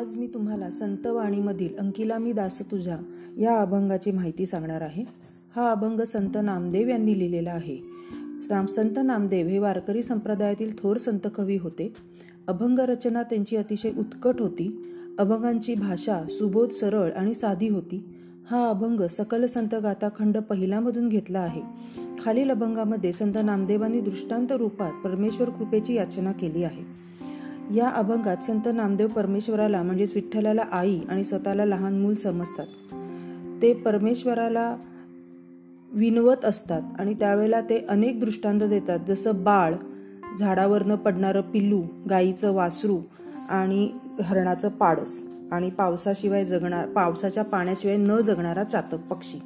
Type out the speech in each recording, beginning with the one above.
आज मी तुम्हाला संतवाणीमधील अंकिला मी दास तुझ्या या अभंगाची माहिती सांगणार आहे. हा अभंग संत नामदेव यांनी लिहिलेला आहे. संत नामदेव हे वारकरी संप्रदायातील थोर संत कवी होते. अभंग रचना त्यांची अतिशय उत्कट होती. अभंगांची भाषा सुबोध सरळ आणि साधी होती. हा अभंग सकल संत गाथाखंड पहिल्यामधून घेतला आहे. खालील अभंगामध्ये संत नामदेवांनी दृष्टांत रूपात परमेश्वर कृपेची याचना केली आहे. या अभंगात संत नामदेव परमेश्वराला म्हणजेच विठ्ठलाला आई आणि स्वतःला लहान मूल समजतात. ते परमेश्वराला विनवत असतात आणि त्यावेळेला ते अनेक दृष्टांत देतात जसं बाळ झाडावरनं पडणारं पिल्लू गाईचं वासरू आणि हरणाचं पाडस आणि पावसाशिवाय जगणार पावसाच्या पाण्याशिवाय न जगणारा चातक पक्षी.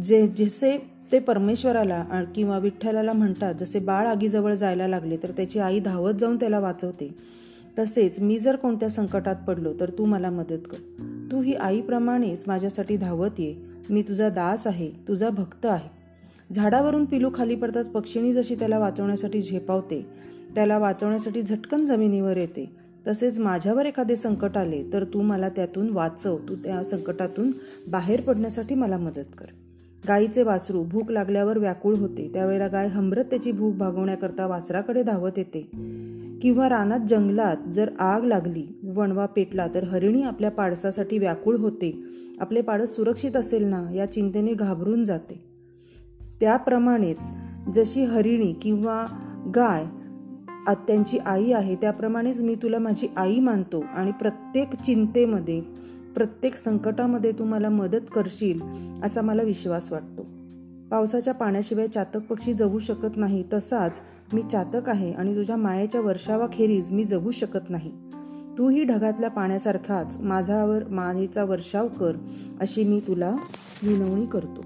जे जसे ते परमेश्वराला किंवा विठ्ठलाला म्हणतात जसे बाळ आगीजवळ जायला लागले तर त्याची आई धावत जाऊन त्याला वाचवते. तसेच मी जर कोणत्या संकटात पडलो तर तू मला मदत कर. तू ही आईप्रमाणेच माझ्यासाठी धावत ये. मी तुझा दास आहे तुझा भक्त आहे. झाडावरून पिलू खाली पडताच पक्षिणी जशी त्याला वाचवण्यासाठी झेपावते त्याला वाचवण्यासाठी झटकन जमिनीवर येते. तसेच माझ्यावर एखादे संकट आले तर तू मला त्यातून वाचव. तू त्या संकटातून बाहेर पडण्यासाठी मला मदत कर. गायीचे वासरू भूक लागल्यावर व्याकुळ होते. त्यावेळेला गाय हमरत त्याची भूक भागवण्याकरता वासराकडे धावत येते. किंवा रानात जंगलात जर आग लागली वणवा पेटला तर हरिणी आपल्या पाडसासाठी व्याकुळ होते. आपले पाडस सुरक्षित असेल ना या चिंतेने घाबरून जाते. त्याप्रमाणेच जशी हरिणी किंवा गाय त्यांची आई आहे त्याप्रमाणेच मी तुला माझी आई मानतो आणि प्रत्येक चिंतेमध्ये प्रत्येक संकटामध्ये तू मला मदत करशील असा मला विश्वास वाटतो. पावसाच्या पाण्याशिवाय चातक पक्षी जगू शकत नाही तसाच मी चातक आहे आणि तुझ्या मायेच्या वर्षावाखेरीज मी जगू शकत नाही. तूही ढगातल्या पाण्यासारखाच माझ्यावर मायेचा वर्षाव कर अशी मी तुला विनवणी करतो.